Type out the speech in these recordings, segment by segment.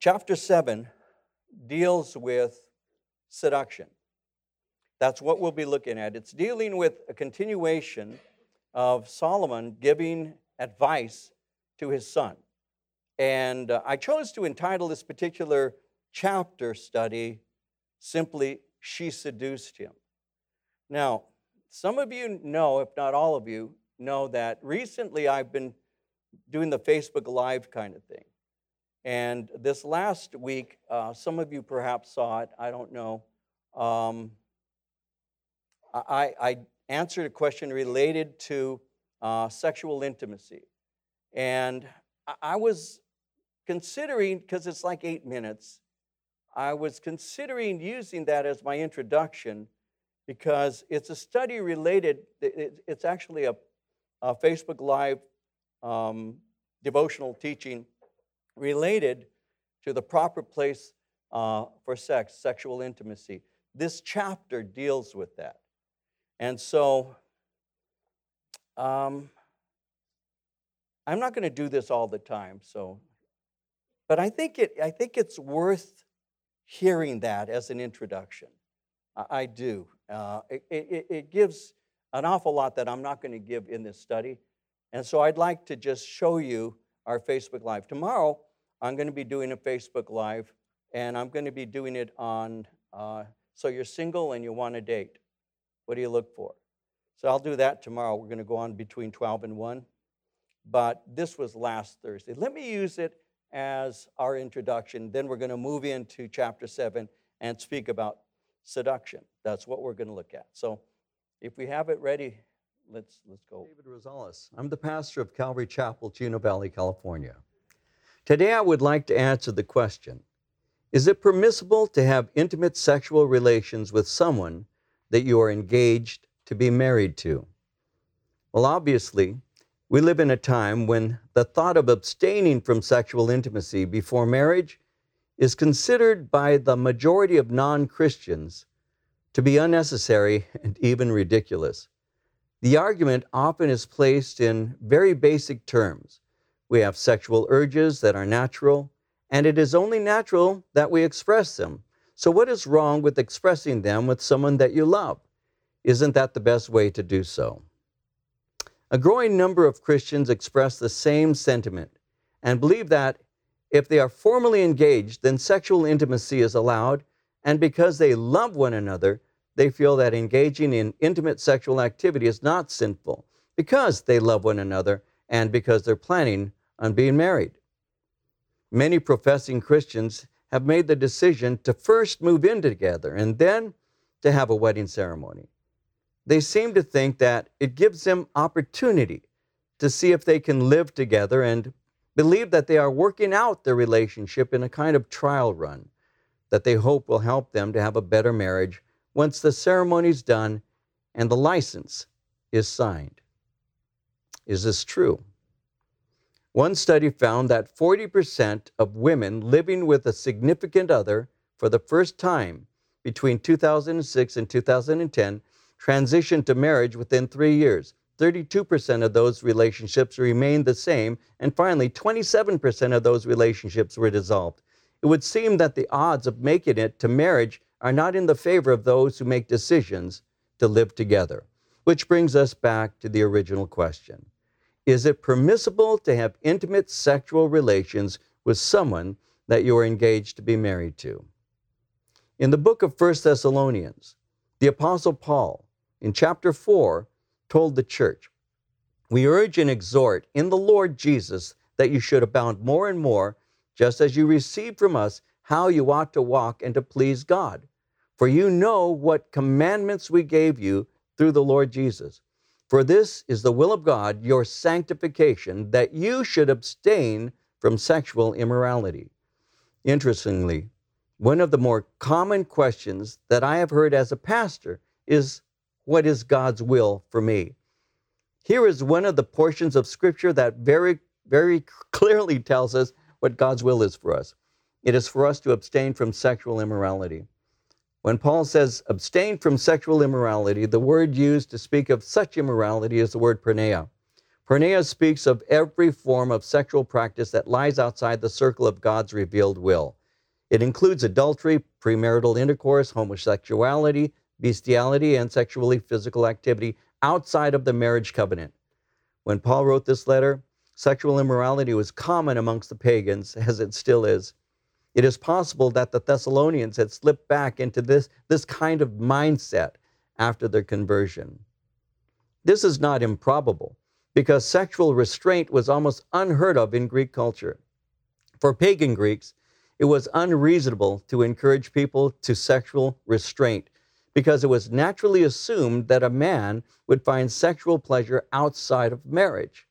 chapter 7 deals with seduction. That's what we'll be looking at. It's dealing with a continuation of Solomon giving advice to his son. And uh, I chose to entitle this particular chapter study simply, She Seduced Him. Now, some of you know, if not all of you, know that recently I've been doing the Facebook Live kind of thing. And this last week, uh, some of you perhaps saw it, I don't know. Um, I, I, answered a question related to uh, sexual intimacy. And I was considering, because it's like eight minutes, I was considering using that as my introduction because it's a study related, it's actually a, a Facebook Live um, devotional teaching related to the proper place uh, for sex, sexual intimacy. This chapter deals with that. And so, um, I'm not going to do this all the time, so, but I think, it, I think it's worth hearing that as an introduction. I, I do. Uh, it, it, it gives an awful lot that I'm not going to give in this study. And so I'd like to just show you our Facebook Live. Tomorrow, I'm going to be doing a Facebook Live, and I'm going to be doing it on uh, so you're single and you want a date. What do you look for? So I'll do that tomorrow. We're going to go on between 12 and 1 but this was last Thursday. Let me use it as our introduction. Then we're going to move into chapter 7 and speak about seduction. That's what we're going to look at. So if we have it ready, let's, let's go. David Rosales. I'm the pastor of Calvary Chapel, Chino Valley, California. Today I would like to answer the question Is it permissible to have intimate sexual relations with someone that you are engaged to be married to? Well, obviously, we live in a time when the thought of abstaining from sexual intimacy before marriage is considered by the majority of non Christians to be unnecessary and even ridiculous. The argument often is placed in very basic terms. We have sexual urges that are natural, and it is only natural that we express them. So, what is wrong with expressing them with someone that you love? Isn't that the best way to do so? A growing number of Christians express the same sentiment and believe that if they are formally engaged, then sexual intimacy is allowed, and because they love one another, they feel that engaging in intimate sexual activity is not sinful because they love one another and because they're planning on being married. Many professing Christians have made the decision to first move in together and then to have a wedding ceremony they seem to think that it gives them opportunity to see if they can live together and believe that they are working out their relationship in a kind of trial run that they hope will help them to have a better marriage once the ceremony is done and the license is signed. Is this true? One study found that 40% of women living with a significant other for the first time between 2006 and 2010 transitioned to marriage within three years. 32% of those relationships remained the same, and finally, 27% of those relationships were dissolved. It would seem that the odds of making it to marriage are not in the favor of those who make decisions to live together. Which brings us back to the original question Is it permissible to have intimate sexual relations with someone that you are engaged to be married to? In the book of 1 Thessalonians, the Apostle Paul in chapter 4 told the church, We urge and exhort in the Lord Jesus that you should abound more and more, just as you received from us how you ought to walk and to please God. For you know what commandments we gave you through the Lord Jesus. For this is the will of God, your sanctification, that you should abstain from sexual immorality. Interestingly, one of the more common questions that I have heard as a pastor is what is God's will for me? Here is one of the portions of Scripture that very, very clearly tells us what God's will is for us. It is for us to abstain from sexual immorality. When Paul says abstain from sexual immorality, the word used to speak of such immorality is the word porneia. Porneia speaks of every form of sexual practice that lies outside the circle of God's revealed will. It includes adultery, premarital intercourse, homosexuality, bestiality, and sexually physical activity outside of the marriage covenant. When Paul wrote this letter, sexual immorality was common amongst the pagans, as it still is. It is possible that the Thessalonians had slipped back into this, this kind of mindset after their conversion. This is not improbable because sexual restraint was almost unheard of in Greek culture. For pagan Greeks, it was unreasonable to encourage people to sexual restraint because it was naturally assumed that a man would find sexual pleasure outside of marriage.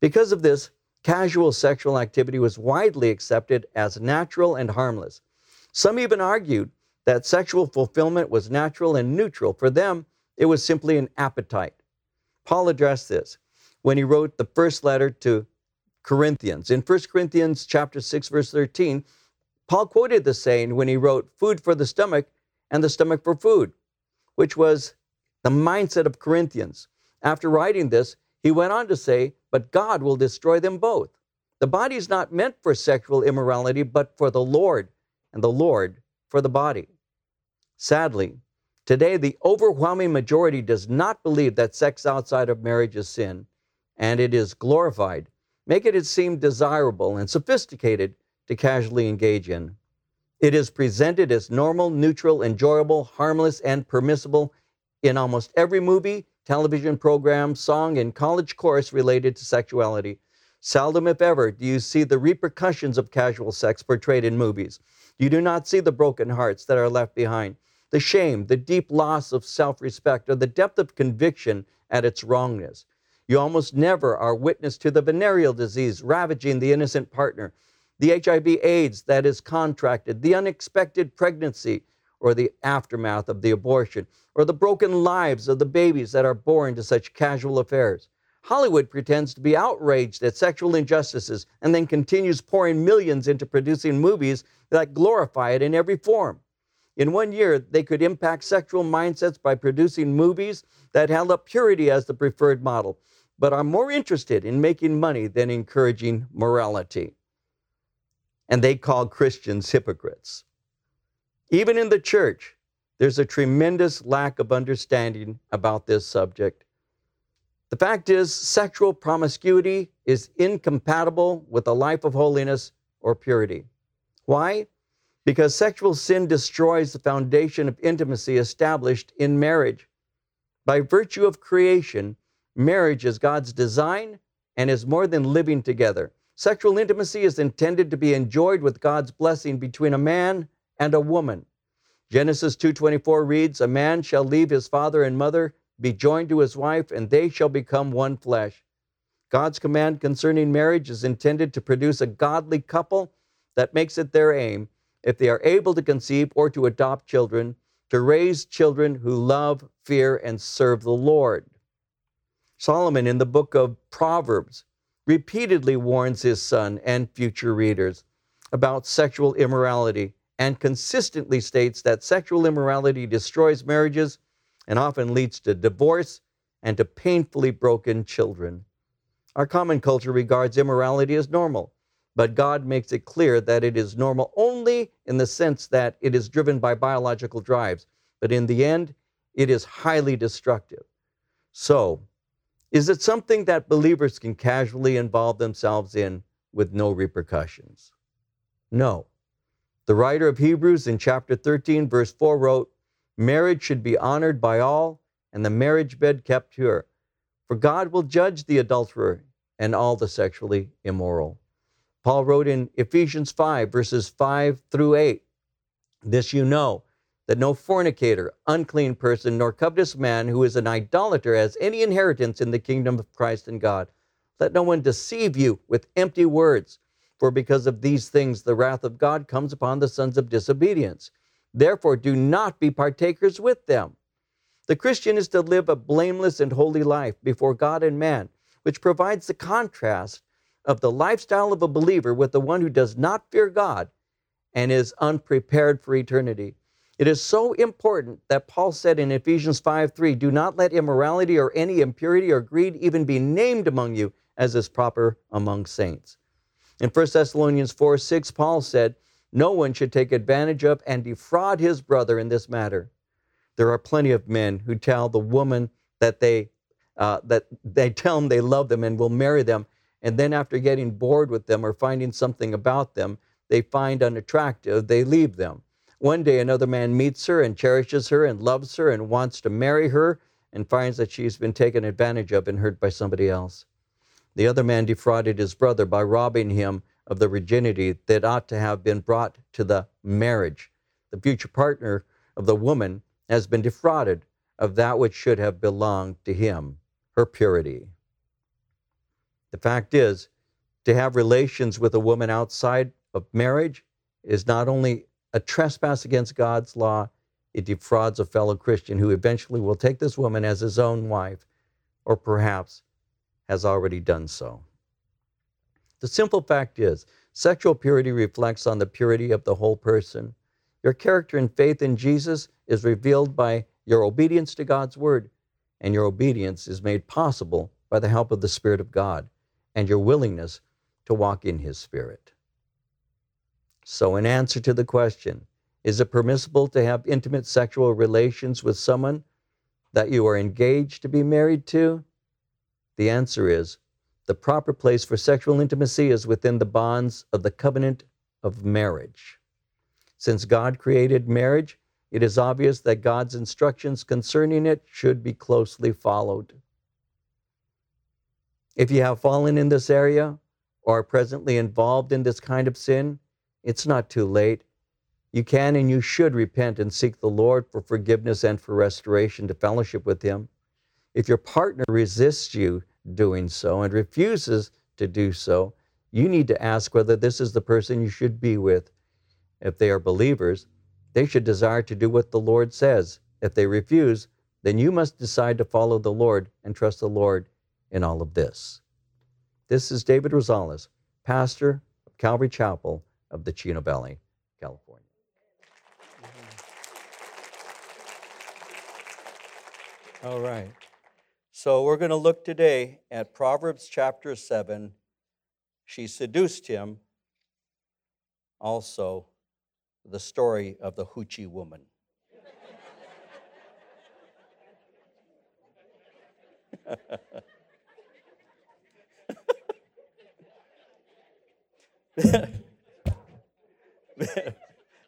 Because of this, casual sexual activity was widely accepted as natural and harmless. Some even argued that sexual fulfillment was natural and neutral. For them, it was simply an appetite. Paul addressed this when he wrote the first letter to Corinthians. In 1 Corinthians chapter 6 verse 13, Paul quoted the saying when he wrote food for the stomach and the stomach for food, which was the mindset of Corinthians. After writing this, he went on to say, "But God will destroy them both." The body is not meant for sexual immorality, but for the Lord, and the Lord for the body. Sadly, today the overwhelming majority does not believe that sex outside of marriage is sin and it is glorified, making it seem desirable and sophisticated to casually engage in. It is presented as normal, neutral, enjoyable, harmless, and permissible in almost every movie, television program, song, and college course related to sexuality. Seldom, if ever, do you see the repercussions of casual sex portrayed in movies. You do not see the broken hearts that are left behind, the shame, the deep loss of self respect, or the depth of conviction at its wrongness. You almost never are witness to the venereal disease ravaging the innocent partner, the HIV AIDS that is contracted, the unexpected pregnancy or the aftermath of the abortion, or the broken lives of the babies that are born to such casual affairs. Hollywood pretends to be outraged at sexual injustices and then continues pouring millions into producing movies that glorify it in every form. In one year, they could impact sexual mindsets by producing movies that held up purity as the preferred model, but are more interested in making money than encouraging morality. And they call Christians hypocrites. Even in the church, there's a tremendous lack of understanding about this subject. The fact is, sexual promiscuity is incompatible with a life of holiness or purity. Why? Because sexual sin destroys the foundation of intimacy established in marriage. By virtue of creation, Marriage is God's design and is more than living together. Sexual intimacy is intended to be enjoyed with God's blessing between a man and a woman. Genesis 2:24 reads, "A man shall leave his father and mother, be joined to his wife, and they shall become one flesh." God's command concerning marriage is intended to produce a godly couple that makes it their aim, if they are able to conceive or to adopt children, to raise children who love, fear, and serve the Lord. Solomon in the book of Proverbs repeatedly warns his son and future readers about sexual immorality and consistently states that sexual immorality destroys marriages and often leads to divorce and to painfully broken children. Our common culture regards immorality as normal, but God makes it clear that it is normal only in the sense that it is driven by biological drives, but in the end, it is highly destructive. So, is it something that believers can casually involve themselves in with no repercussions? No. The writer of Hebrews in chapter 13, verse 4 wrote, Marriage should be honored by all, and the marriage bed kept pure. For God will judge the adulterer and all the sexually immoral. Paul wrote in Ephesians 5, verses 5 through 8, This you know that no fornicator, unclean person, nor covetous man who is an idolater has any inheritance in the kingdom of Christ and God. Let no one deceive you with empty words, for because of these things the wrath of God comes upon the sons of disobedience. Therefore, do not be partakers with them. The Christian is to live a blameless and holy life before God and man, which provides the contrast of the lifestyle of a believer with the one who does not fear God and is unprepared for eternity. It is so important that Paul said in Ephesians 5 3, do not let immorality or any impurity or greed even be named among you as is proper among saints. In 1 Thessalonians 4 6, Paul said, No one should take advantage of and defraud his brother in this matter. There are plenty of men who tell the woman that they uh, that they tell them they love them and will marry them, and then after getting bored with them or finding something about them they find unattractive, they leave them. One day, another man meets her and cherishes her and loves her and wants to marry her and finds that she's been taken advantage of and hurt by somebody else. The other man defrauded his brother by robbing him of the virginity that ought to have been brought to the marriage. The future partner of the woman has been defrauded of that which should have belonged to him, her purity. The fact is, to have relations with a woman outside of marriage is not only a trespass against God's law, it defrauds a fellow Christian who eventually will take this woman as his own wife, or perhaps has already done so. The simple fact is, sexual purity reflects on the purity of the whole person. Your character and faith in Jesus is revealed by your obedience to God's word, and your obedience is made possible by the help of the Spirit of God and your willingness to walk in His Spirit. So, in answer to the question, is it permissible to have intimate sexual relations with someone that you are engaged to be married to? The answer is the proper place for sexual intimacy is within the bonds of the covenant of marriage. Since God created marriage, it is obvious that God's instructions concerning it should be closely followed. If you have fallen in this area or are presently involved in this kind of sin, it's not too late. You can and you should repent and seek the Lord for forgiveness and for restoration to fellowship with Him. If your partner resists you doing so and refuses to do so, you need to ask whether this is the person you should be with. If they are believers, they should desire to do what the Lord says. If they refuse, then you must decide to follow the Lord and trust the Lord in all of this. This is David Rosales, pastor of Calvary Chapel of the Chino Valley, California. All right. So we're going to look today at Proverbs chapter 7. She seduced him. Also, the story of the hoochie woman.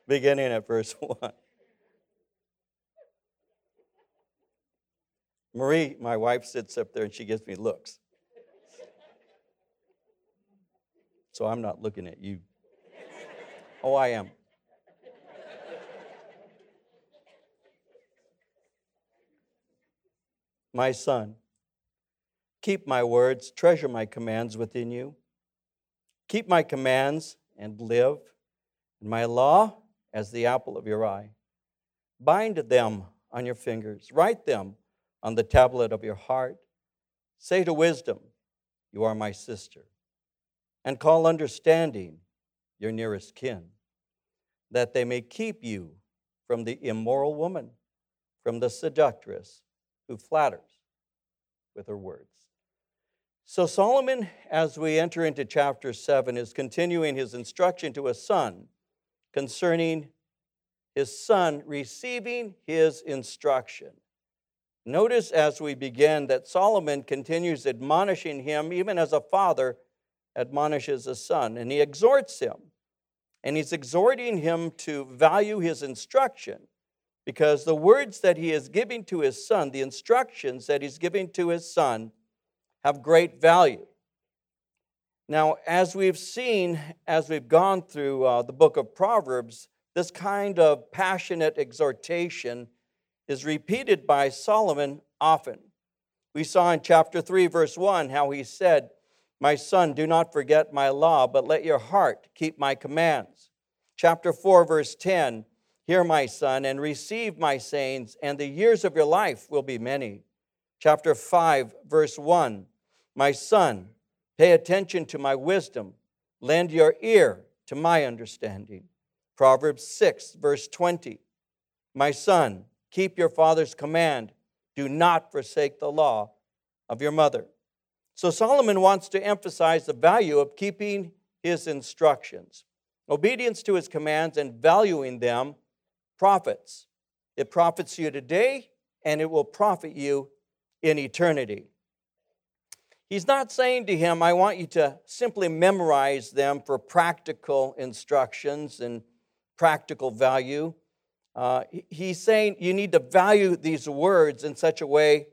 beginning at verse 1. Marie, my wife, sits up there and she gives me looks. So I'm not looking at you. Oh, I am. My son, keep my words, treasure my commands within you. Keep my commands and live, and my law as the apple of your eye. Bind them on your fingers, write them on the tablet of your heart. Say to wisdom, You are my sister, and call understanding your nearest kin, that they may keep you from the immoral woman, from the seductress who flatters with her words. So, Solomon, as we enter into chapter 7, is continuing his instruction to his son concerning his son receiving his instruction. Notice as we begin that Solomon continues admonishing him, even as a father admonishes a son, and he exhorts him. And he's exhorting him to value his instruction because the words that he is giving to his son, the instructions that he's giving to his son, have great value. Now, as we've seen, as we've gone through uh, the book of Proverbs, this kind of passionate exhortation is repeated by Solomon often. We saw in chapter 3, verse 1, how he said, My son, do not forget my law, but let your heart keep my commands. Chapter 4, verse 10, Hear, my son, and receive my sayings, and the years of your life will be many. Chapter 5, verse 1, My son, pay attention to my wisdom, lend your ear to my understanding. Proverbs 6, verse 20. My son, keep your father's command. Do not forsake the law of your mother. So Solomon wants to emphasize the value of keeping his instructions. Obedience to his commands and valuing them profits. It profits you today and it will profit you in eternity. He's not saying to him, I want you to simply memorize them for practical instructions and practical value. Uh, he's saying you need to value these words in such a way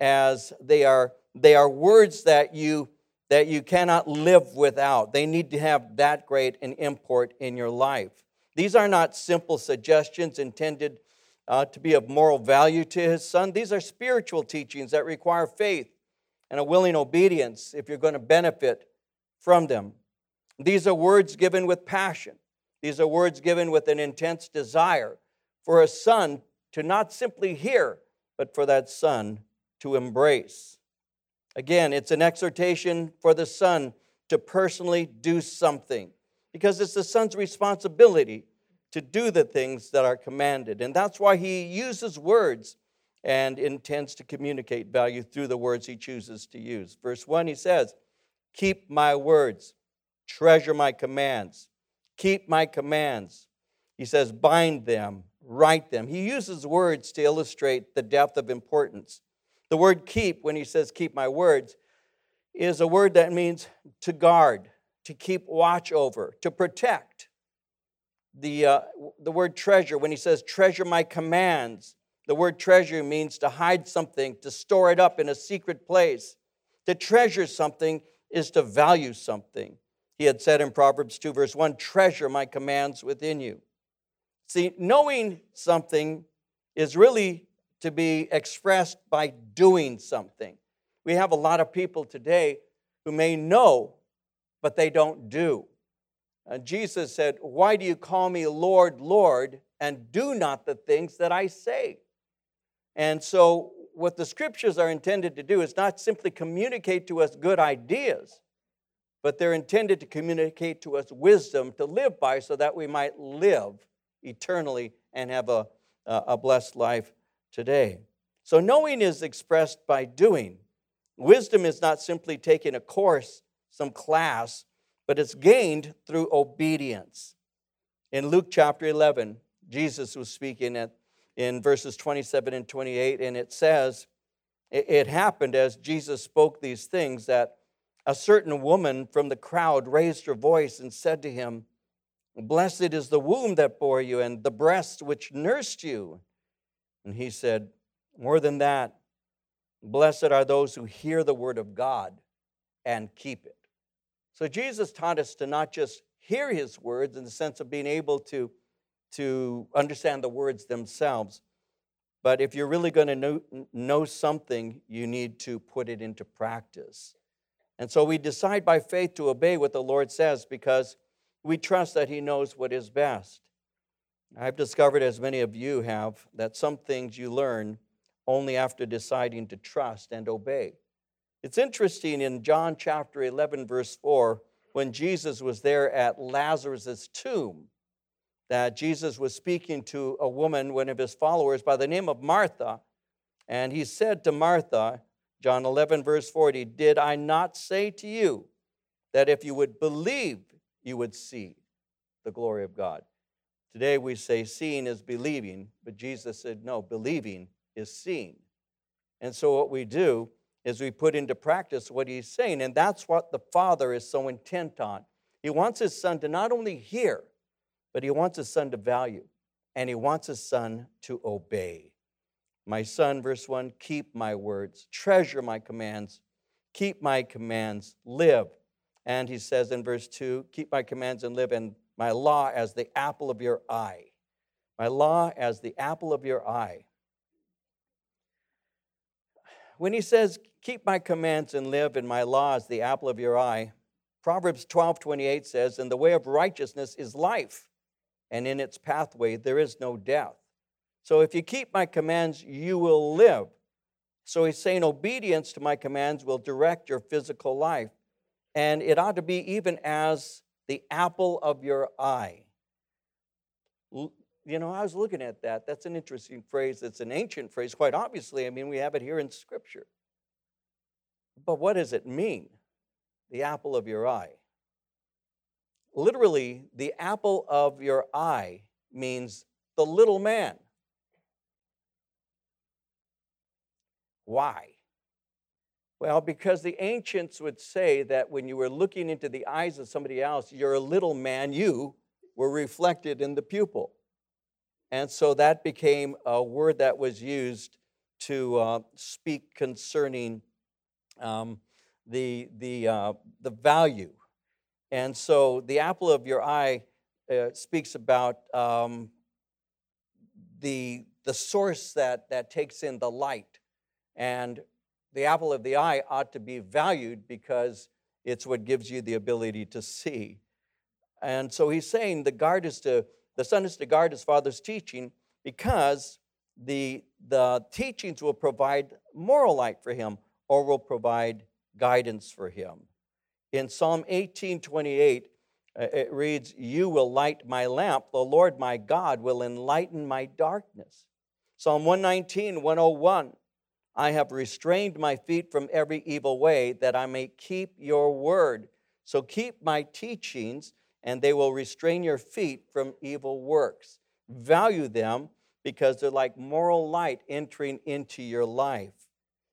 as they are, they are words that you, that you cannot live without. They need to have that great an import in your life. These are not simple suggestions intended uh, to be of moral value to his son. These are spiritual teachings that require faith and a willing obedience if you're going to benefit from them. These are words given with passion. These are words given with an intense desire for a son to not simply hear, but for that son to embrace. Again, it's an exhortation for the son to personally do something because it's the son's responsibility to do the things that are commanded. And that's why he uses words and intends to communicate value through the words he chooses to use. Verse 1, he says, Keep my words, treasure my commands, keep my commands. He says, Bind them, write them. He uses words to illustrate the depth of importance. The word keep, when he says keep my words, is a word that means to guard, to keep watch over, to protect the, uh, the word treasure, when he says treasure my commands, the word treasure means to hide something, to store it up in a secret place. To treasure something is to value something. He had said in Proverbs 2, verse 1, treasure my commands within you. See, knowing something is really to be expressed by doing something. We have a lot of people today who may know, but they don't do. And Jesus said, Why do you call me Lord, Lord, and do not the things that I say? And so, what the scriptures are intended to do is not simply communicate to us good ideas, but they're intended to communicate to us wisdom to live by so that we might live eternally and have a, a blessed life today. So, knowing is expressed by doing. Wisdom is not simply taking a course, some class, but it's gained through obedience. In Luke chapter 11, Jesus was speaking at, in verses 27 and 28, and it says, It happened as Jesus spoke these things that a certain woman from the crowd raised her voice and said to him, Blessed is the womb that bore you and the breast which nursed you. And he said, More than that, blessed are those who hear the word of God and keep it. So Jesus taught us to not just hear his words in the sense of being able to, to understand the words themselves, but if you're really going to know, know something, you need to put it into practice. And so we decide by faith to obey what the Lord says because we trust that He knows what is best. I've discovered, as many of you have, that some things you learn only after deciding to trust and obey. It's interesting in John chapter 11, verse 4, when Jesus was there at Lazarus' tomb, that Jesus was speaking to a woman, one of his followers, by the name of Martha. And he said to Martha, John 11, verse 40, Did I not say to you that if you would believe, you would see the glory of God? Today we say seeing is believing, but Jesus said, No, believing is seeing. And so what we do is we put into practice what he's saying. And that's what the Father is so intent on. He wants his son to not only hear, but he wants his son to value, and he wants his son to obey. My son, verse 1, keep my words, treasure my commands, keep my commands, live. And he says in verse 2, keep my commands and live, and my law as the apple of your eye. My law as the apple of your eye. When he says, Keep my commands and live, in my law as the apple of your eye, Proverbs 12 28 says, And the way of righteousness is life, and in its pathway there is no death. So if you keep my commands, you will live. So he's saying obedience to my commands will direct your physical life. And it ought to be even as the apple of your eye. you know, I was looking at that. That's an interesting phrase. It's an ancient phrase, quite obviously. I mean, we have it here in Scripture. But what does it mean? The apple of your eye. Literally, the apple of your eye means the little man. Why? Well, because the ancients would say that when you were looking into the eyes of somebody else, you're a little man, you were reflected in the pupil. And so that became a word that was used to uh, speak concerning um, the, the, uh, the value. And so the apple of your eye uh, speaks about um, the, the source that, that takes in the light. And the apple of the eye ought to be valued because it's what gives you the ability to see. And so he's saying the guard is to the son is to guard his father's teaching because the, the teachings will provide moral light for him or will provide guidance for him. In Psalm 18 28, uh, it reads, You will light my lamp, the Lord my God will enlighten my darkness. Psalm 119 101, I have restrained my feet from every evil way that I may keep your word. So keep my teachings, and they will restrain your feet from evil works. Value them because they're like moral light entering into your life.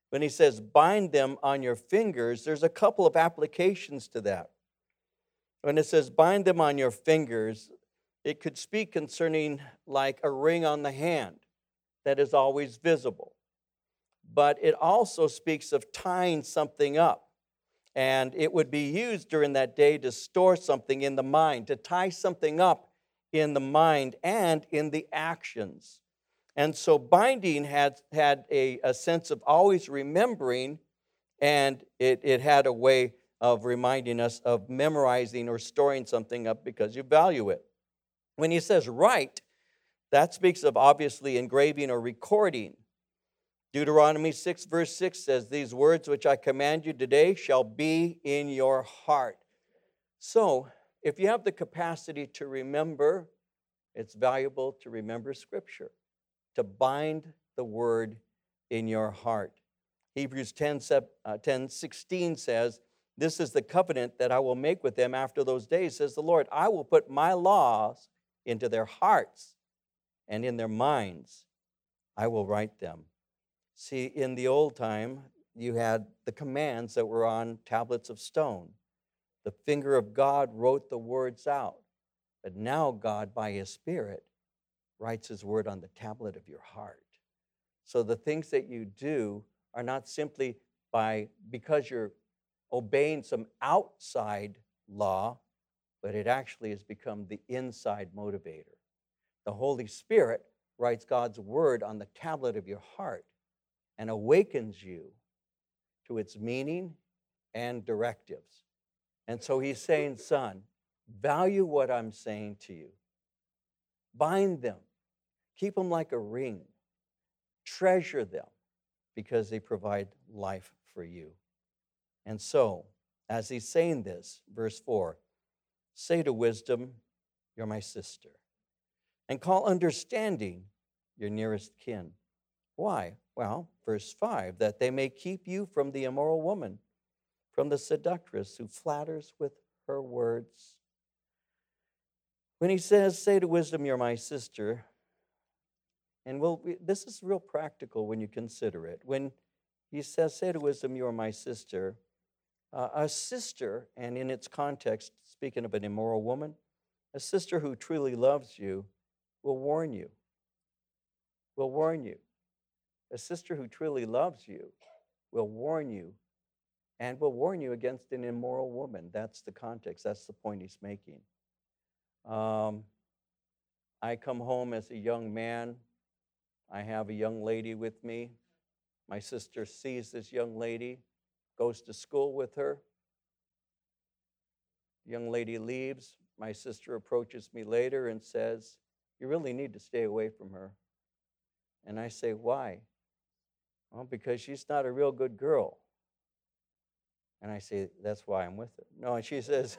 When he says bind them on your fingers, there's a couple of applications to that. When it says bind them on your fingers, it could speak concerning like a ring on the hand that is always visible but it also speaks of tying something up. And it would be used during that day to store something in the mind, to tie something up in the mind and in the actions. And so binding had, had a, a sense of always remembering, and it, it had a way of reminding us of memorizing or storing something up because you value it. When he says write, that speaks of obviously engraving or recording. Deuteronomy 6, verse 6 says, These words which I command you today shall be in your heart. So, if you have the capacity to remember, it's valuable to remember Scripture, to bind the word in your heart. Hebrews 10, uh, 10 16 says, This is the covenant that I will make with them after those days, says the Lord. I will put my laws into their hearts and in their minds. I will write them. See, in the old time, you had the commands that were on tablets of stone. The finger of God wrote the words out. But now, God, by His Spirit, writes His word on the tablet of your heart. So the things that you do are not simply by because you're obeying some outside law, but it actually has become the inside motivator. The Holy Spirit writes God's word on the tablet of your heart and awakens you to its meaning and directives. And so he's saying, son, value what I'm saying to you. Bind them, keep them like a ring, treasure them because they provide life for you. And so, as he's saying this, verse 4 say to wisdom, You're my sister, and call understanding your nearest kin. Why? Well, verse 5 that they may keep you from the immoral woman, from the seductress who flatters with her words. When he says, Say to wisdom, You're my sister, and we'll, this is real practical when you consider it. When he says, Say to wisdom, You are my sister, uh, a sister, and in its context, speaking of an immoral woman, a sister who truly loves you will warn you, will warn you. A sister who truly loves you will warn you and will warn you against an immoral woman. That's the context, that's the point he's making. Um, I come home as a young man. I have a young lady with me. My sister sees this young lady, goes to school with her. The young lady leaves. My sister approaches me later and says, You really need to stay away from her. And I say, Why? Well, because she's not a real good girl. And I say, That's why I'm with her. No, and she says,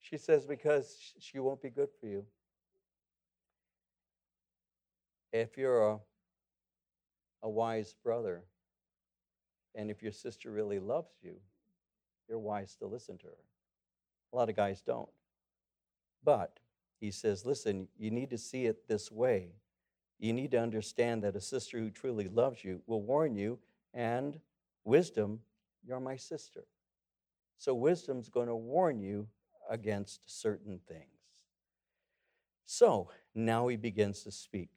she says, Because she won't be good for you. If you're a, a wise brother, and if your sister really loves you, you're wise to listen to her. A lot of guys don't. But he says, listen, you need to see it this way. You need to understand that a sister who truly loves you will warn you, and wisdom, you're my sister. So wisdom's going to warn you against certain things. So now he begins to speak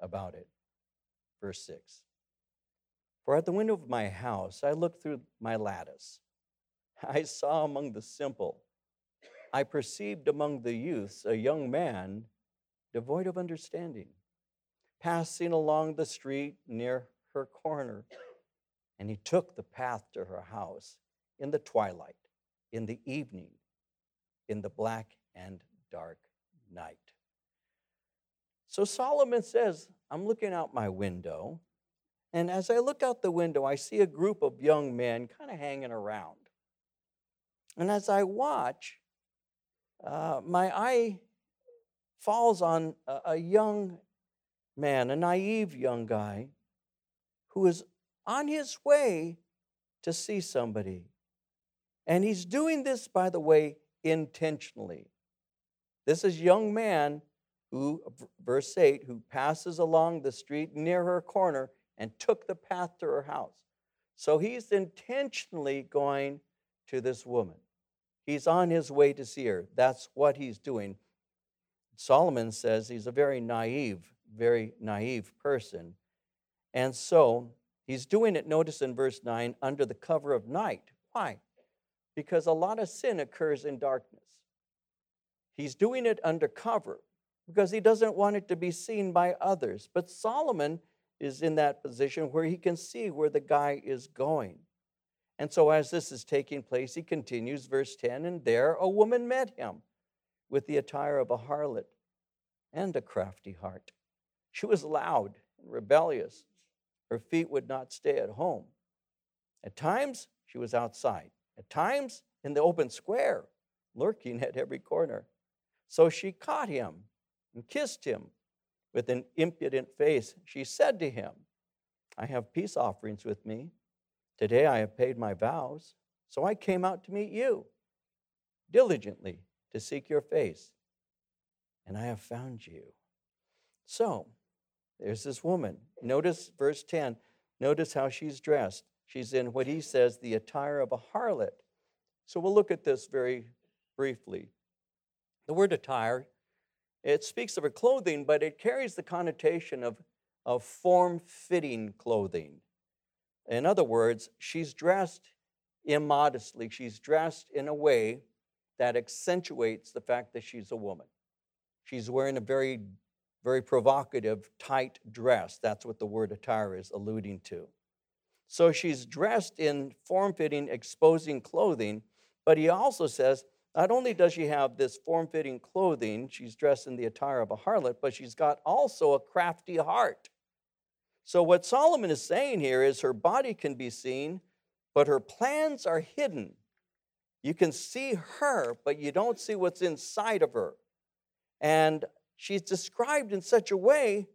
about it. Verse 6 For at the window of my house I looked through my lattice. I saw among the simple, I perceived among the youths a young man devoid of understanding, passing along the street near her corner. And he took the path to her house in the twilight, in the evening, in the black and dark night. So Solomon says, I'm looking out my window, and as I look out the window, I see a group of young men kind of hanging around. And as I watch, uh, my eye falls on a, a young man, a naive young guy, who is on his way to see somebody. And he's doing this, by the way, intentionally. This is young man who, verse 8, who passes along the street near her corner and took the path to her house. So he's intentionally going to this woman. He's on his way to see her. That's what he's doing. Solomon says he's a very naive, very naive person. And so he's doing it, notice in verse 9, under the cover of night. Why? Because a lot of sin occurs in darkness. He's doing it under cover because he doesn't want it to be seen by others. But Solomon is in that position where he can see where the guy is going. And so, as this is taking place, he continues, verse 10 And there a woman met him with the attire of a harlot and a crafty heart. She was loud and rebellious. Her feet would not stay at home. At times, she was outside, at times, in the open square, lurking at every corner. So she caught him and kissed him with an impudent face. She said to him, I have peace offerings with me Today I have paid my vows, so I came out to meet you diligently to seek your face, and I have found you. So, there's this woman. Notice verse 10. Notice how she's dressed. She's in what he says the attire of a harlot. So we'll look at this very briefly. The word attire, it speaks of her clothing, but it carries the connotation of, of form fitting clothing. In other words, she's dressed immodestly. She's dressed in a way that accentuates the fact that she's a woman. She's wearing a very, very provocative, tight dress. That's what the word attire is alluding to. So she's dressed in form fitting, exposing clothing, but he also says not only does she have this form fitting clothing, she's dressed in the attire of a harlot, but she's got also a crafty heart. So, what Solomon is saying here is her body can be seen, but her plans are hidden. You can see her, but you don't see what's inside of her. And she's described in such a way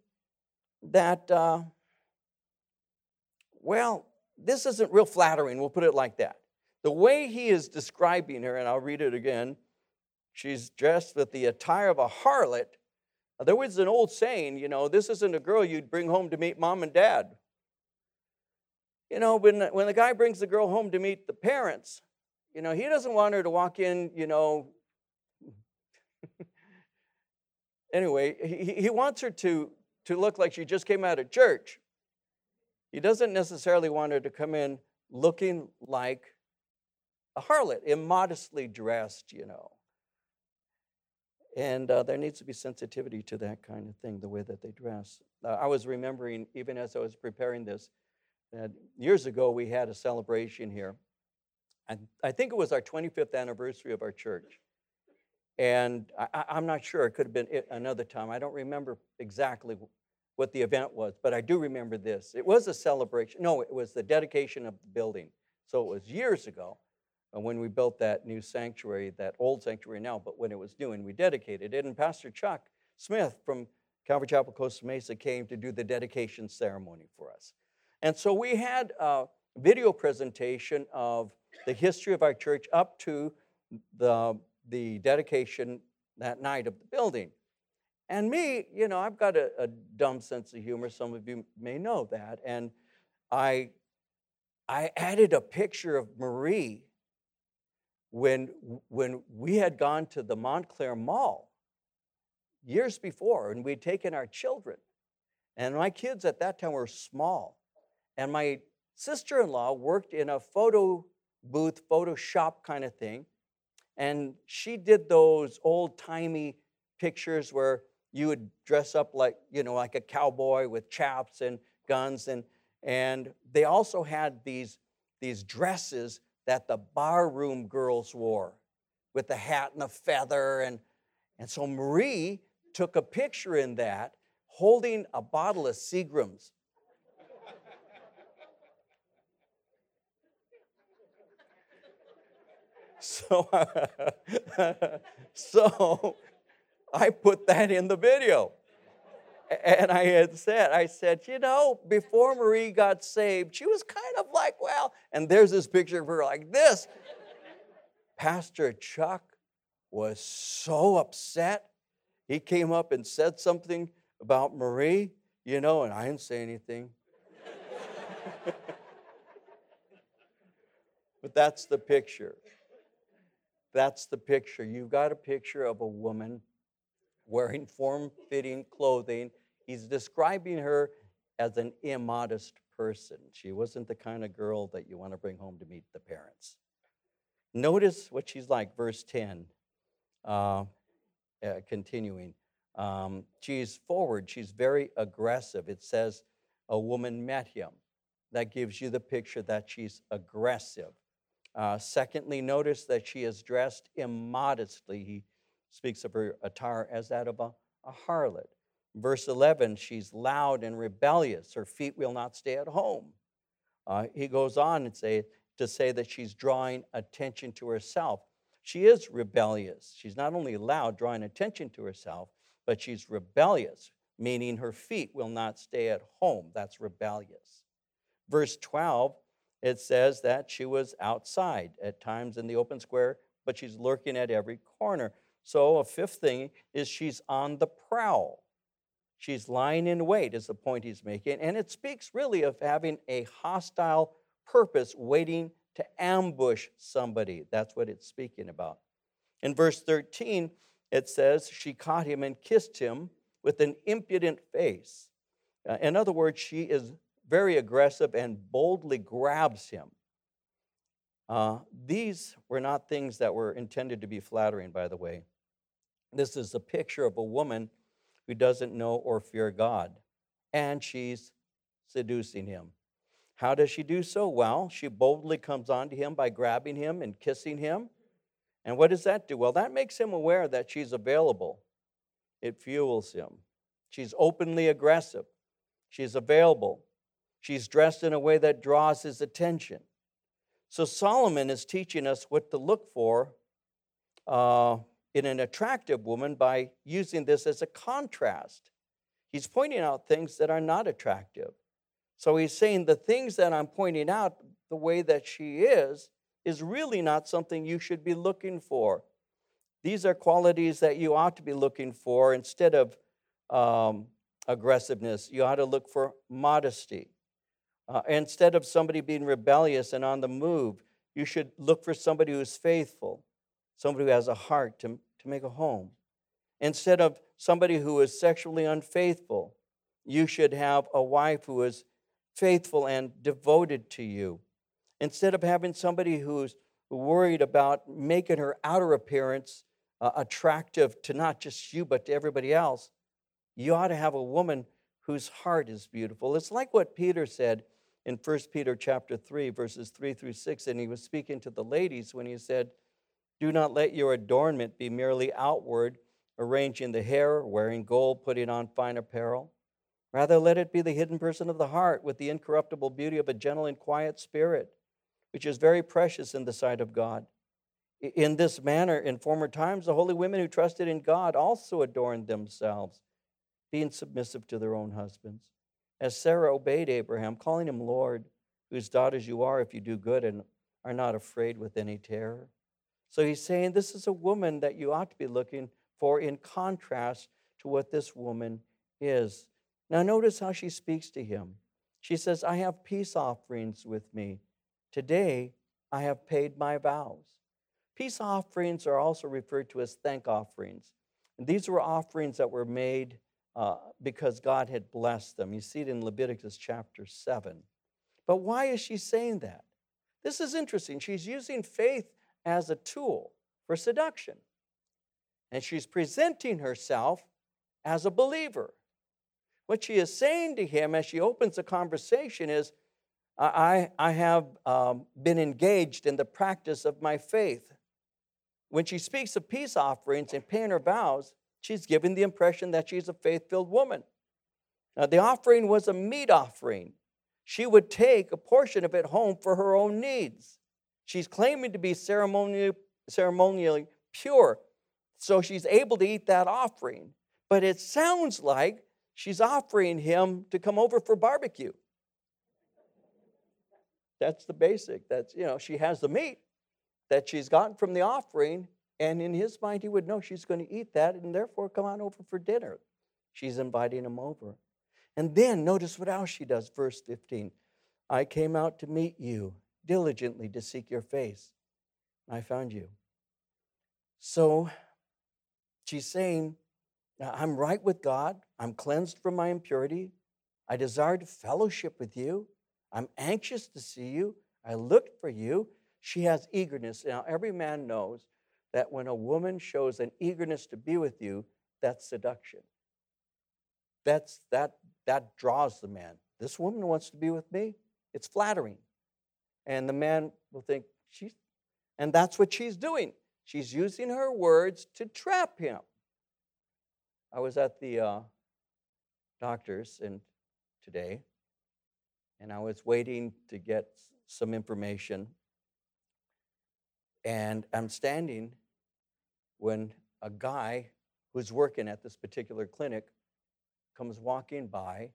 that, uh, well, this isn't real flattering, we'll put it like that. The way he is describing her, and I'll read it again she's dressed with the attire of a harlot there was an old saying, you know, this isn't a girl you'd bring home to meet mom and dad. You know, when, when the guy brings the girl home to meet the parents, you know, he doesn't want her to walk in, you know. anyway, he, he wants her to, to look like she just came out of church. He doesn't necessarily want her to come in looking like a harlot, immodestly dressed, you know. And uh, there needs to be sensitivity to that kind of thing, the way that they dress. Uh, I was remembering, even as I was preparing this, that years ago we had a celebration here. And I think it was our 25th anniversary of our church. And I, am not sure, it could have been another time. I don't remember exactly what the event was, but I do remember this. It was a celebration. No, it was the dedication of the building. So it was years ago. When we built that new sanctuary, that old sanctuary now, but when it was new and we dedicated it. And Pastor Chuck Smith from Calvary Chapel Costa Mesa came to do the dedication ceremony for us. And so we had a video presentation of the history of our church up to the, the dedication that night of the building. And me, you know, I've got a, a dumb sense of humor. Some of you may know that. And I, I added a picture of Marie when, when we had gone to the Montclair Mall years before, and we'd taken our children. And my kids at that time were small. And my sister in law worked in a photo booth, photo shop kind of thing. And she did those old timey pictures where you would dress up like, you know, like a cowboy with chaps and guns. And, and they also had these, these dresses that the barroom girls wore with the hat and the feather. And, and so Marie took a picture in that holding a bottle of Seagram's. so, so I put that in the video. And I had said, I said, you know, before Marie got saved, she was kind of like, well, and there's this picture of her like this. Pastor Chuck was so upset. He came up and said something about Marie, you know, and I didn't say anything. but that's the picture. That's the picture. You've got a picture of a woman wearing form fitting clothing. He's describing her as an immodest person. She wasn't the kind of girl that you want to bring home to meet the parents. Notice what she's like, verse 10, uh, uh, continuing. Um, she's forward, she's very aggressive. It says, a woman met him. That gives you the picture that she's aggressive. Uh, secondly, notice that she is dressed immodestly. He speaks of her attire as that of a, a harlot. Verse 11, she's loud and rebellious. Her feet will not stay at home. Uh, he goes on and say, to say that she's drawing attention to herself. She is rebellious. She's not only loud, drawing attention to herself, but she's rebellious, meaning her feet will not stay at home. That's rebellious. Verse 12, it says that she was outside at times in the open square, but she's lurking at every corner. So, a fifth thing is she's on the prowl. She's lying in wait, is the point he's making. And it speaks really of having a hostile purpose waiting to ambush somebody. That's what it's speaking about. In verse 13, it says, She caught him and kissed him with an impudent face. Uh, in other words, she is very aggressive and boldly grabs him. Uh, these were not things that were intended to be flattering, by the way. This is a picture of a woman who doesn't know or fear God, and she's seducing him. How does she do so? Well, she boldly comes on to him by grabbing him and kissing him. And what does that do? Well, that makes him aware that she's available. It fuels him. She's openly aggressive. She's available. She's dressed in a way that draws his attention. So Solomon is teaching us what to look for uh, in an attractive woman by using this as a contrast. He's pointing out things that are not attractive. So he's saying the things that I'm pointing out, the way that she is, is really not something you should be looking for. These are qualities that you ought to be looking for instead of um, aggressiveness. You ought to look for modesty. Uh, instead of somebody being rebellious and on the move, you should look for somebody who's faithful somebody who has a heart to, to make a home. Instead of somebody who is sexually unfaithful, you should have a wife who is faithful and devoted to you. Instead of having somebody who's worried about making her outer appearance uh, attractive to not just you, but to everybody else, you ought to have a woman whose heart is beautiful. It's like what Peter said in 1 Peter chapter 3, verses 3 through 6, and he was speaking to the ladies when he said, do not let your adornment be merely outward, arranging the hair, wearing gold, putting on fine apparel. Rather, let it be the hidden person of the heart with the incorruptible beauty of a gentle and quiet spirit, which is very precious in the sight of God. In this manner, in former times, the holy women who trusted in God also adorned themselves, being submissive to their own husbands. As Sarah obeyed Abraham, calling him Lord, whose daughters you are if you do good and are not afraid with any terror. So he's saying this is a woman that you ought to be looking for in contrast to what this woman is. Now, notice how she speaks to him. She says, I have peace offerings with me. Today I have paid my vows. Peace offerings are also referred to as thank offerings. And these were offerings that were made uh, because God had blessed them. You see it in Leviticus chapter 7. But why is she saying that? This is interesting. She's using faith as a tool for seduction. And she's presenting herself as a believer. What she is saying to him as she opens the conversation is, I, I have um, been engaged in the practice of my faith. When she speaks of peace offerings and paying her vows, she's giving the impression that she's a faith filled woman. Now, the offering was a meat offering. She would take a portion of it home for her own needs. She's claiming to be ceremonially, ceremonially pure, so she's able to eat that offering. But it sounds like she's offering him to come over for barbecue. That's the basic. That's, you know, she has the meat that she's gotten from the offering, and in his mind, he would know she's going to eat that and therefore come on over for dinner. She's inviting him over. And then notice what else she does, verse 15. I came out to meet you diligently to seek your face. I found you. So she's saying, I'm right with God. I'm cleansed from my impurity. I desire to fellowship with you. I'm anxious to see you. I looked for you. She has eagerness. Now, every man knows that when a woman shows an eagerness to be with you, that's seduction. That's, that, that draws the man. This woman wants to be with me. It's flattering. And the man will think, she's, and that's what she's doing. She's using her words to trap him. I was at the uh, doctor's and today, and I was waiting to get some information. And I'm standing when a guy who's working at this particular clinic comes walking by,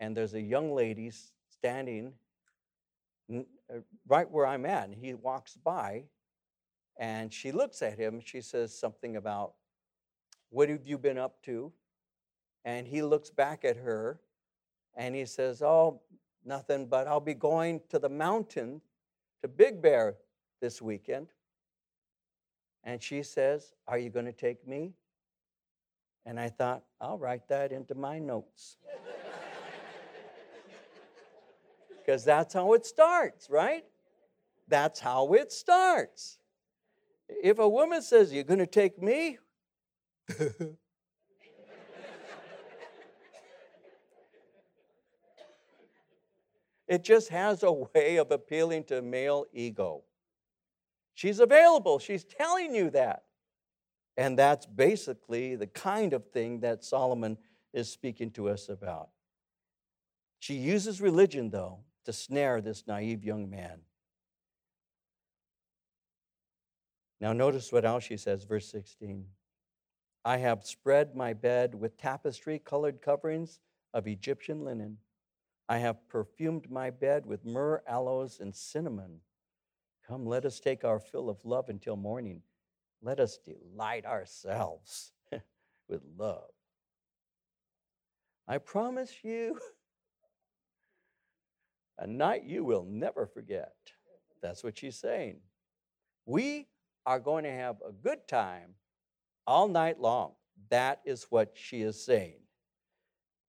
and there's a young lady standing Uh, right where I'm at. And he walks by, and she looks at him. She says something about, What have you been up to? And he looks back at her and he says, Oh, nothing, but I'll be going to the mountain to Big Bear this weekend. And she says, Are you going to take me? And I thought, I'll write that into my notes. Because that's how it starts, right? That's how it starts. If a woman says, You're going to take me, it just has a way of appealing to male ego. She's available, she's telling you that. And that's basically the kind of thing that Solomon is speaking to us about. She uses religion, though, to snare this naive young man. Now, notice what else she says, verse 16. I have spread my bed with tapestry colored coverings of Egyptian linen. I have perfumed my bed with myrrh, aloes, and cinnamon. Come, let us take our fill of love until morning. Let us delight ourselves with love. I promise you, a night you will never forget. That's what she's saying. We are going to have a good time all night long. That is what she is saying.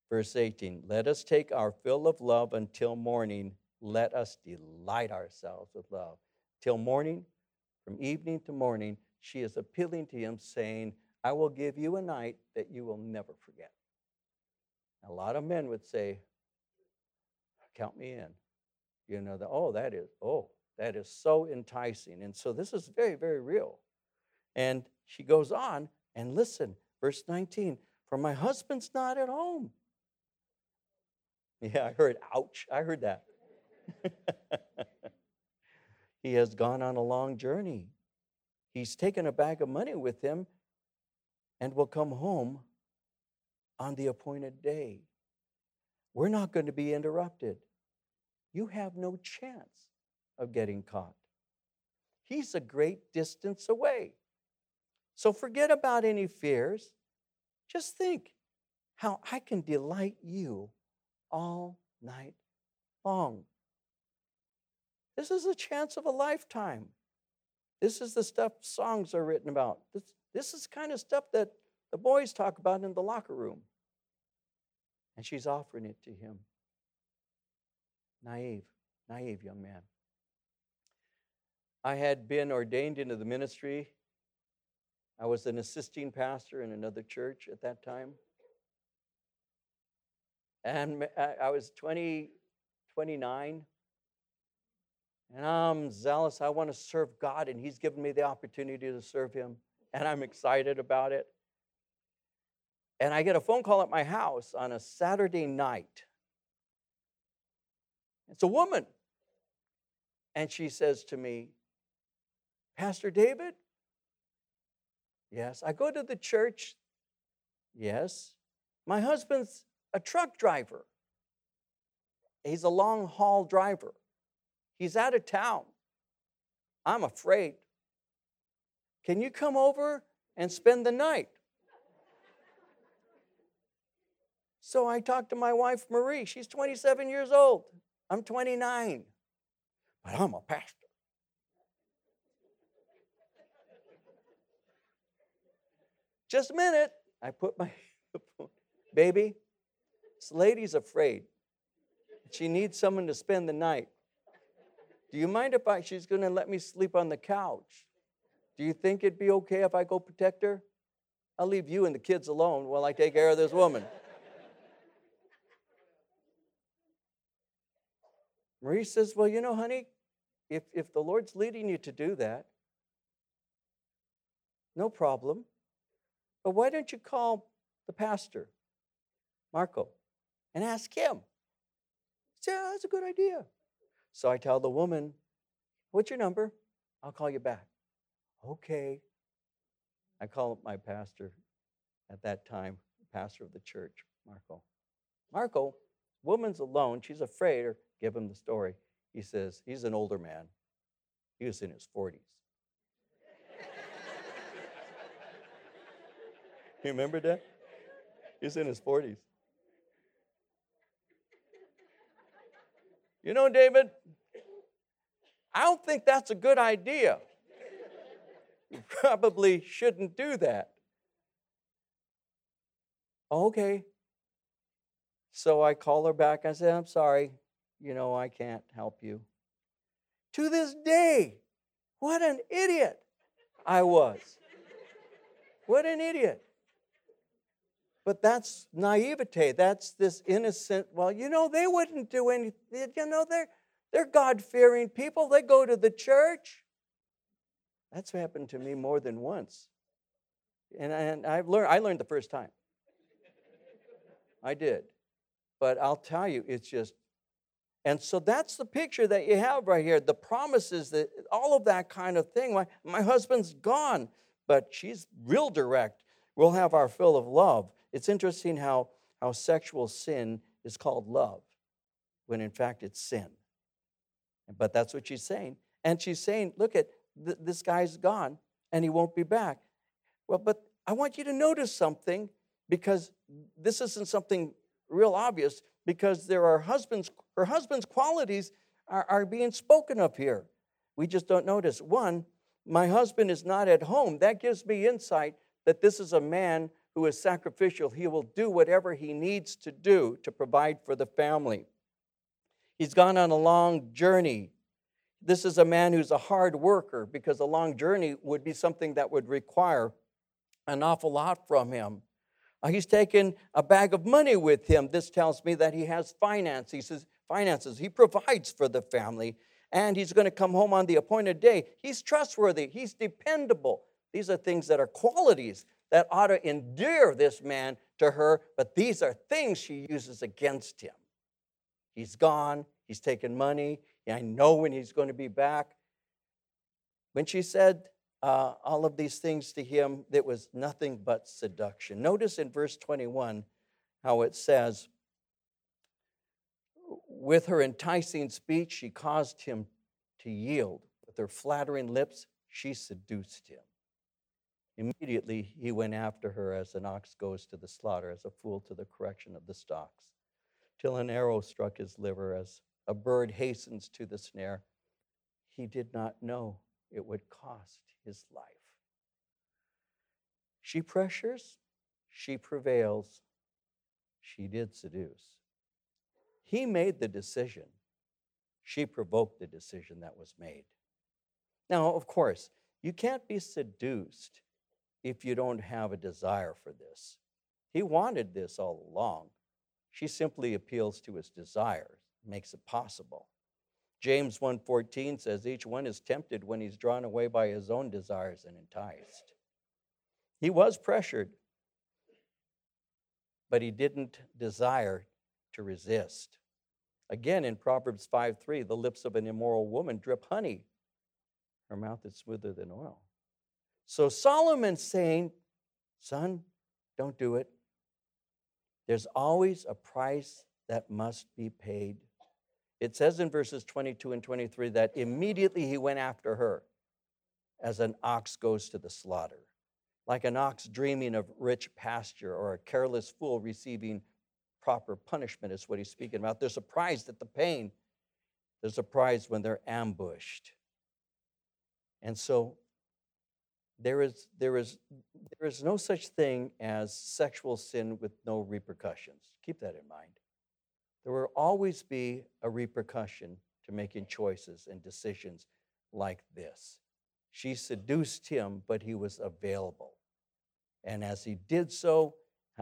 Verse 18 Let us take our fill of love until morning. Let us delight ourselves with love. Till morning, from evening to morning, she is appealing to him, saying, I will give you a night that you will never forget. A lot of men would say, Count me in. You know, the, oh, that is, oh, that is so enticing. And so this is very, very real. And she goes on, and listen, verse 19, for my husband's not at home. Yeah, I heard, ouch, I heard that. He has gone on a long journey. He's taken a bag of money with him and will come home on the appointed day. We're not going to be interrupted. You have no chance of getting caught. He's a great distance away. So forget about any fears. Just think how I can delight you all night long. This is a chance of a lifetime. This is the stuff songs are written about. This, this is kind of stuff that the boys talk about in the locker room. And she's offering it to him. Naive, naive young man. I had been ordained into the ministry. I was an assisting pastor in another church at that time. And I was 20, 29. And I'm zealous. I want to serve God, and He's given me the opportunity to serve Him. And I'm excited about it. And I get a phone call at my house on a Saturday night. It's a woman. And she says to me, Pastor David? Yes. I go to the church? Yes. My husband's a truck driver. He's a long haul driver. He's out of town. I'm afraid. Can you come over and spend the night? So I talked to my wife, Marie. She's 27 years old. I'm 29. But I'm a pastor. Just a minute. I put my baby, this lady's afraid. She needs someone to spend the night. Do you mind if I, she's going to let me sleep on the couch? Do you think it'd be okay if I go protect her? I'll leave you and the kids alone while I take care of this woman. Marie says, Well, you know, honey, if, if the Lord's leading you to do that, no problem. But why don't you call the pastor, Marco, and ask him? Yeah, that's a good idea. So I tell the woman, What's your number? I'll call you back. Okay. I call up my pastor at that time, pastor of the church, Marco. Marco, woman's alone. She's afraid, or give him the story. He says, He's an older man. He was in his 40s. You remember that? He's in his 40s. You know, David, I don't think that's a good idea. You probably shouldn't do that. Okay. So I call her back. I said, I'm sorry. You know, I can't help you. To this day, what an idiot I was. What an idiot. But that's naivete. That's this innocent, well, you know, they wouldn't do anything. You know, they're, they're God fearing people. They go to the church. That's happened to me more than once. And, and I've learned, I learned the first time. I did. But I'll tell you, it's just, and so that's the picture that you have right here. The promises that all of that kind of thing. My, my husband's gone, but she's real direct. We'll have our fill of love. It's interesting how, how sexual sin is called love, when in fact it's sin. But that's what she's saying. And she's saying, look at th- this guy's gone and he won't be back. Well, but I want you to notice something because this isn't something real obvious because there are husbands, her husband's qualities are, are being spoken of here. We just don't notice. One, my husband is not at home. That gives me insight that this is a man who is sacrificial. He will do whatever he needs to do to provide for the family. He's gone on a long journey. This is a man who's a hard worker because a long journey would be something that would require an awful lot from him. Uh, he's taken a bag of money with him. This tells me that he has finances. He says, finances. He provides for the family, and he's going to come home on the appointed day. He's trustworthy. He's dependable. These are things that are qualities that ought to endear this man to her, but these are things she uses against him. He's gone, he's taken money, I know when he's going to be back. When she said uh, all of these things to him that was nothing but seduction. Notice in verse 21 how it says, with her enticing speech, she caused him to yield. With her flattering lips, she seduced him. Immediately he went after her as an ox goes to the slaughter, as a fool to the correction of the stocks, till an arrow struck his liver, as a bird hastens to the snare. He did not know it would cost his life. She pressures, she prevails, she did seduce. He made the decision. She provoked the decision that was made. Now, of course, you can't be seduced if you don't have a desire for this. He wanted this all along. She simply appeals to his desires, makes it possible. James 1:14 says each one is tempted when he's drawn away by his own desires and enticed. He was pressured, but he didn't desire to resist. Again, in Proverbs 5 3, the lips of an immoral woman drip honey, her mouth is smoother than oil. So Solomon's saying, Son, don't do it. There's always a price that must be paid. It says in verses 22 and 23 that immediately he went after her as an ox goes to the slaughter, like an ox dreaming of rich pasture or a careless fool receiving proper punishment, is what he's speaking about. They're surprised at the pain, they're surprised when they're ambushed. And so there is, there, is, there is no such thing as sexual sin with no repercussions. Keep that in mind. There will always be a repercussion to making choices and decisions like this. She seduced him, but he was available. And as he did so,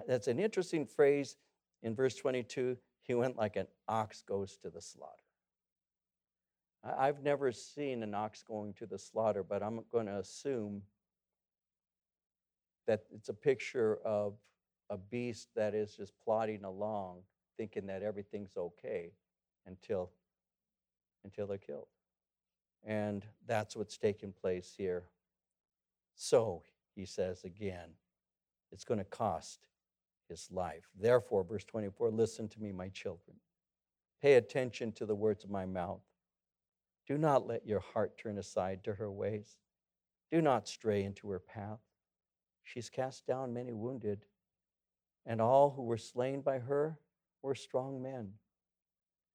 that's an interesting phrase in verse 22, he went like an ox goes to the slaughter. I've never seen an ox going to the slaughter, but I'm going to assume that it's a picture of a beast that is just plodding along, thinking that everything's okay until, until they're killed. And that's what's taking place here. So, he says again, it's going to cost his life. Therefore, verse 24, listen to me, my children. Pay attention to the words of my mouth. Do not let your heart turn aside to her ways. Do not stray into her path. She's cast down many wounded, and all who were slain by her were strong men.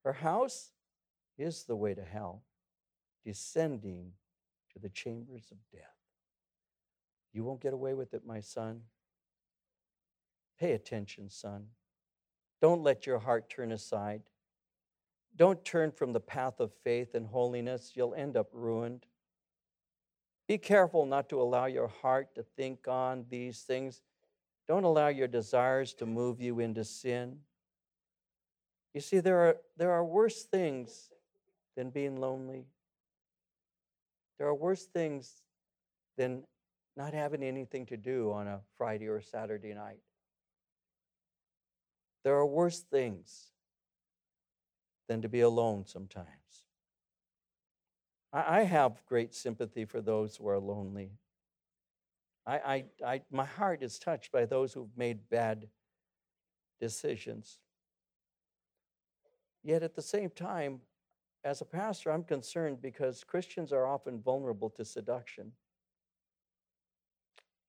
Her house is the way to hell, descending to the chambers of death. You won't get away with it, my son. Pay attention, son. Don't let your heart turn aside. Don't turn from the path of faith and holiness. You'll end up ruined. Be careful not to allow your heart to think on these things. Don't allow your desires to move you into sin. You see, there are, there are worse things than being lonely. There are worse things than not having anything to do on a Friday or Saturday night. There are worse things than to be alone sometimes. I, have great sympathy for those who are lonely. I, I, I, my heart is touched by those who've made bad decisions. Yet at the same time, as a pastor, I'm concerned because Christians are often vulnerable to seduction.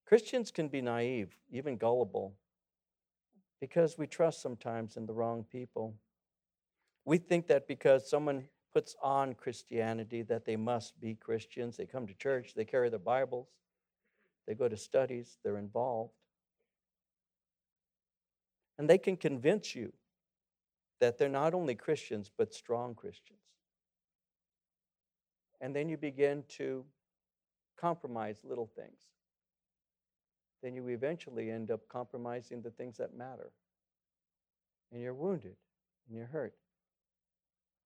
Christians can be naive, even gullible because we trust sometimes in the wrong people. We think that because someone puts on Christianity that they must be Christians. They come to church, they carry their Bibles, they go to studies, they're involved. And they can convince you that they're not only Christians, but strong Christians. And then you begin to compromise little things then you eventually end up compromising the things that matter. And you're wounded and you're hurt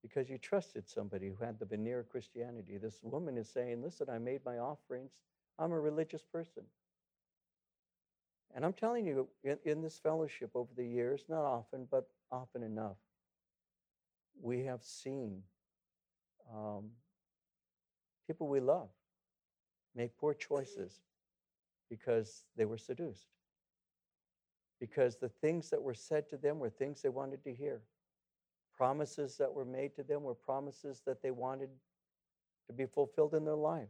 because you trusted somebody who had the veneer of Christianity. This woman is saying, Listen, I made my offerings, I'm a religious person. And I'm telling you, in, in this fellowship over the years, not often, but often enough, we have seen um, people we love make poor choices because they were seduced. Because the things that were said to them were things they wanted to hear. Promises that were made to them were promises that they wanted to be fulfilled in their life.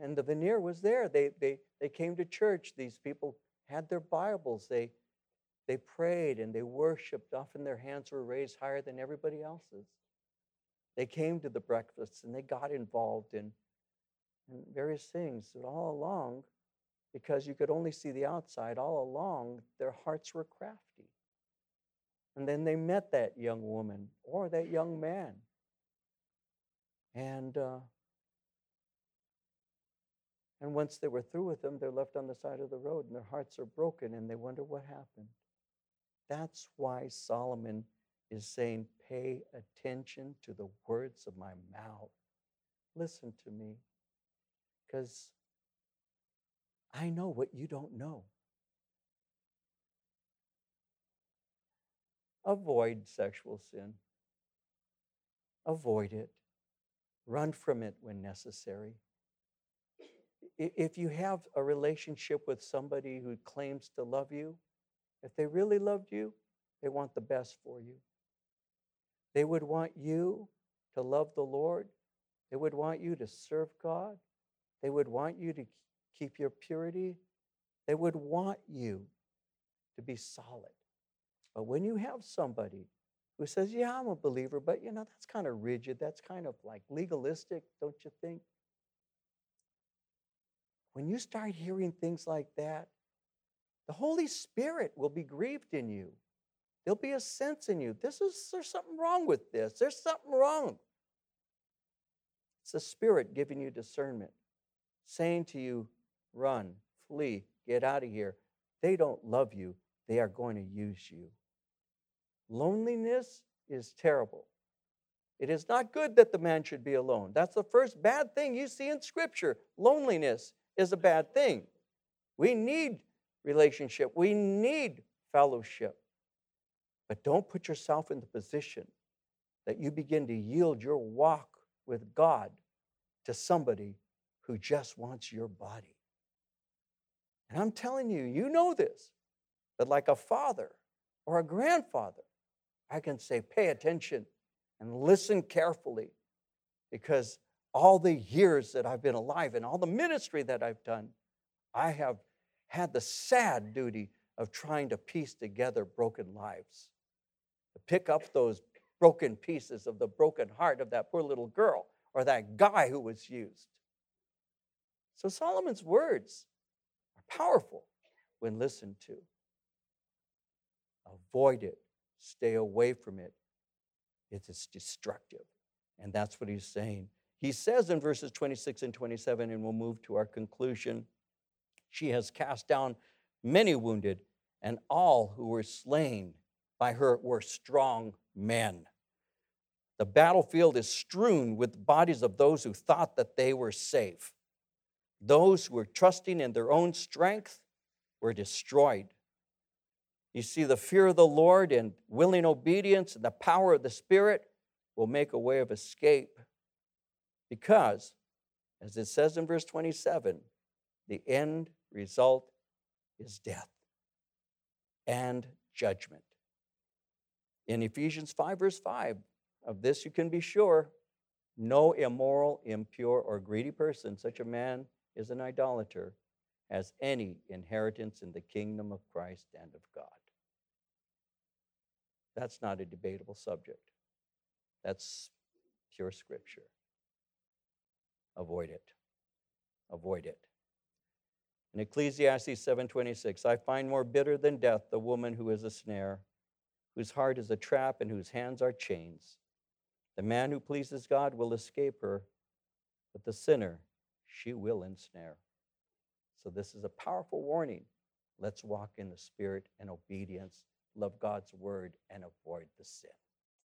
And the veneer was there. They, they, they came to church. These people had their Bibles. They, they prayed and they worshiped. Often their hands were raised higher than everybody else's. They came to the breakfasts and they got involved in, in various things. And all along, because you could only see the outside, all along, their hearts were crafty. And then they met that young woman or that young man. And uh, and once they were through with them, they're left on the side of the road and their hearts are broken and they wonder what happened. That's why Solomon is saying, Pay attention to the words of my mouth. Listen to me, because I know what you don't know. Avoid sexual sin. Avoid it. Run from it when necessary if you have a relationship with somebody who claims to love you, if they really loved you, they want the best for you. They would want you to love the Lord. They would want you to serve God. They would want you to keep your purity. They would want you to be solid. But when you have somebody who says, Yeah, I'm a believer, but you know, that's kind of rigid, that's kind of like legalistic, don't you think? When you start hearing things like that, the Holy Spirit will be grieved in you. There'll be a sense in you. This is there's something wrong with this. There's something wrong. It's the Spirit giving you discernment, saying to you, run, flee, get out of here. They don't love you, they are going to use you. Loneliness is terrible. It is not good that the man should be alone. That's the first bad thing you see in Scripture loneliness is a bad thing. We need relationship, we need fellowship. But don't put yourself in the position that you begin to yield your walk with God to somebody who just wants your body. And I'm telling you, you know this, but like a father or a grandfather, I can say, pay attention and listen carefully because all the years that I've been alive and all the ministry that I've done, I have had the sad duty of trying to piece together broken lives, to pick up those broken pieces of the broken heart of that poor little girl or that guy who was used. So Solomon's words are powerful when listened to. Avoid it, stay away from it. It's destructive. And that's what he's saying. He says in verses 26 and 27, and we'll move to our conclusion She has cast down many wounded, and all who were slain by her were strong men. The battlefield is strewn with bodies of those who thought that they were safe. Those who were trusting in their own strength were destroyed. You see, the fear of the Lord and willing obedience and the power of the Spirit will make a way of escape because, as it says in verse 27, the end result is death and judgment. In Ephesians 5, verse 5, of this you can be sure no immoral, impure, or greedy person, such a man is an idolater, has any inheritance in the kingdom of Christ and of God. That's not a debatable subject. That's pure scripture. Avoid it. Avoid it. In Ecclesiastes 7:26, I find more bitter than death the woman who is a snare, whose heart is a trap and whose hands are chains. The man who pleases God will escape her, but the sinner she will ensnare. So this is a powerful warning. Let's walk in the spirit and obedience, love God's word and avoid the sin.